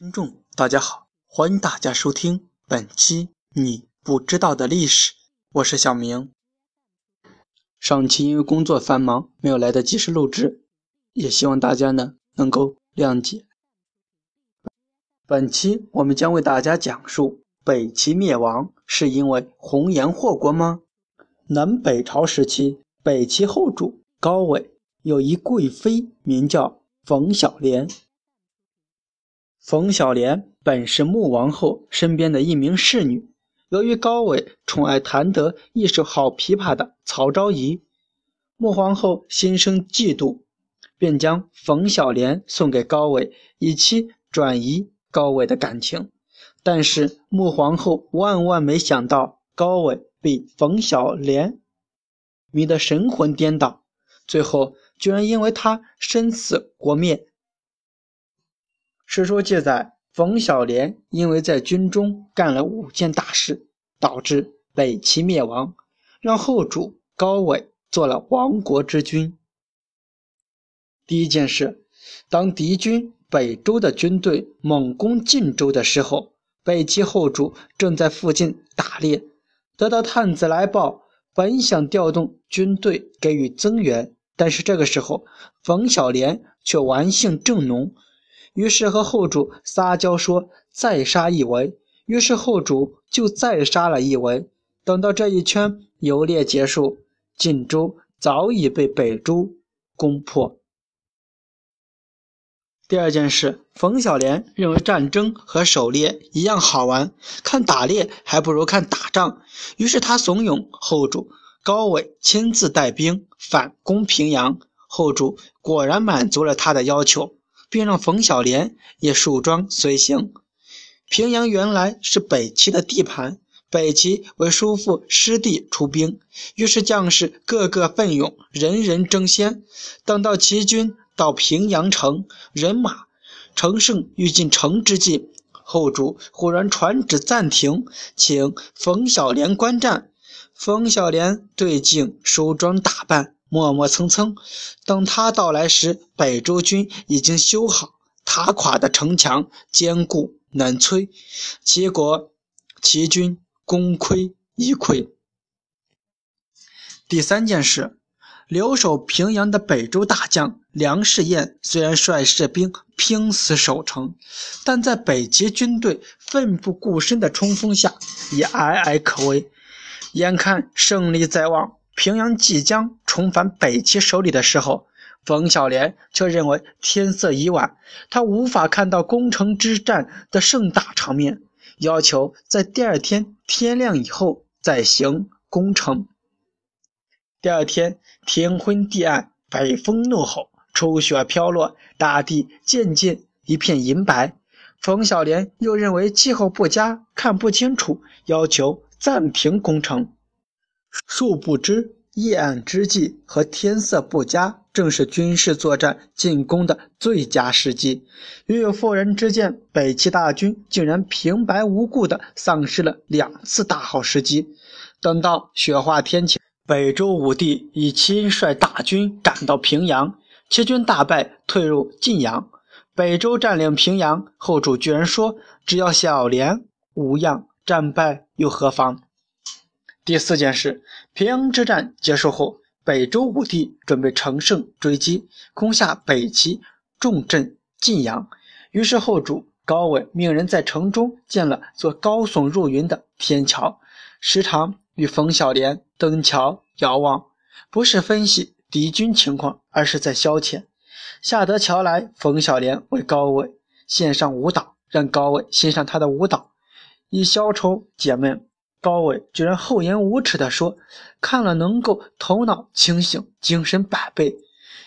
听众大家好，欢迎大家收听本期你不知道的历史，我是小明。上期因为工作繁忙，没有来得及时录制，也希望大家呢能够谅解。本期我们将为大家讲述北齐灭亡是因为红颜祸国吗？南北朝时期，北齐后主高纬有一贵妃，名叫冯小莲。冯小莲本是穆王后身边的一名侍女，由于高纬宠爱弹得一手好琵琶的曹昭仪，穆皇后心生嫉妒，便将冯小莲送给高纬，以期转移高纬的感情。但是穆皇后万万没想到，高纬被冯小莲迷得神魂颠倒，最后居然因为他身死国灭。史书记载，冯小莲因为在军中干了五件大事，导致北齐灭亡，让后主高纬做了亡国之君。第一件事，当敌军北周的军队猛攻晋州的时候，北齐后主正在附近打猎，得到探子来报，本想调动军队给予增援，但是这个时候，冯小莲却玩性正浓。于是和后主撒娇说：“再杀一围。”于是后主就再杀了一围。等到这一圈游猎结束，晋州早已被北周攻破。第二件事，冯小莲认为战争和狩猎一样好玩，看打猎还不如看打仗。于是他怂恿后主高纬亲自带兵反攻平阳。后主果然满足了他的要求。并让冯小莲也束装随行。平阳原来是北齐的地盘，北齐为叔父师弟出兵，于是将士个个奋勇，人人争先。等到齐军到平阳城，人马乘胜欲进城之际，后主忽然传旨暂停，请冯小莲观战。冯小莲对镜梳妆打扮。磨磨蹭蹭，等他到来时，北周军已经修好塔垮的城墙，坚固难摧。结果齐军功亏一篑。第三件事，留守平阳的北周大将梁士彦虽然率士兵拼死守城，但在北齐军队奋不顾身的冲锋下，也岌岌可危。眼看胜利在望。平阳即将重返北齐手里的时候，冯小莲却认为天色已晚，他无法看到攻城之战的盛大场面，要求在第二天天亮以后再行攻城。第二天天昏地暗，北风怒吼，初雪飘落，大地渐渐一片银白。冯小莲又认为气候不佳，看不清楚，要求暂停攻城。殊不知，夜暗之际和天色不佳，正是军事作战进攻的最佳时机。与有妇人之见，北齐大军竟然平白无故的丧失了两次大好时机。等到雪化天晴，北周武帝已亲率大军赶到平阳，齐军大败，退入晋阳。北周占领平阳，后主居然说：“只要小莲无恙，战败又何妨？”第四件事，平阳之战结束后，北周武帝准备乘胜追击，攻下北齐重镇晋阳。于是后主高纬命人在城中建了座高耸入云的天桥，时常与冯小莲登桥遥望，不是分析敌军情况，而是在消遣。下得桥来，冯小莲为高纬献上舞蹈，让高纬欣赏他的舞蹈，以消愁解闷。高伟居然厚颜无耻地说：“看了能够头脑清醒，精神百倍。”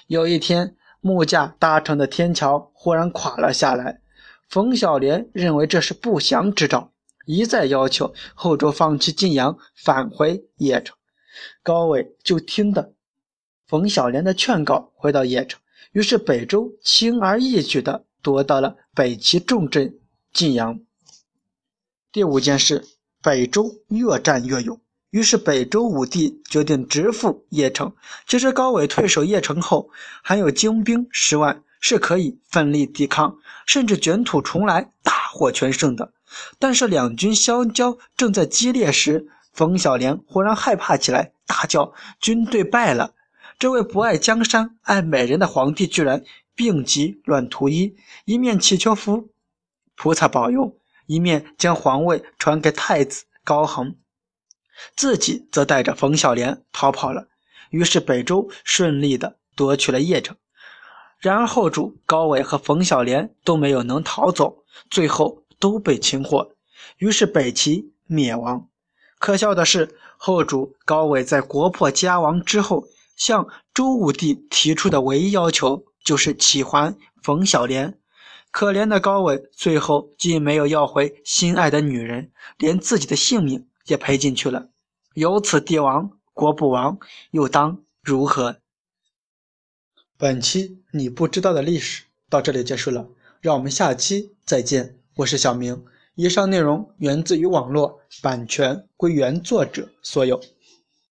有一天，木架搭成的天桥忽然垮了下来。冯小莲认为这是不祥之兆，一再要求后周放弃晋阳，返回邺城。高伟就听的冯小莲的劝告，回到邺城。于是北周轻而易举地夺到了北齐重镇晋阳。第五件事。北周越战越勇，于是北周武帝决定直赴邺城。其实高纬退守邺城后，还有精兵十万，是可以奋力抵抗，甚至卷土重来，大获全胜的。但是两军相交正在激烈时，冯小莲忽然害怕起来，大叫：“军队败了！”这位不爱江山、爱美人的皇帝居然病急乱投医，一面祈求福菩萨保佑，一面将皇位传给太子高恒，自己则带着冯小莲逃跑了。于是北周顺利的夺取了邺城。然而后主高纬和冯小莲都没有能逃走，最后都被擒获。于是北齐灭亡。可笑的是，后主高纬在国破家亡之后。向周武帝提出的唯一要求就是启还冯小莲。可怜的高纬最后既没有要回心爱的女人，连自己的性命也赔进去了。由此帝王国不亡，又当如何？本期你不知道的历史到这里结束了，让我们下期再见。我是小明，以上内容源自于网络，版权归原作者所有。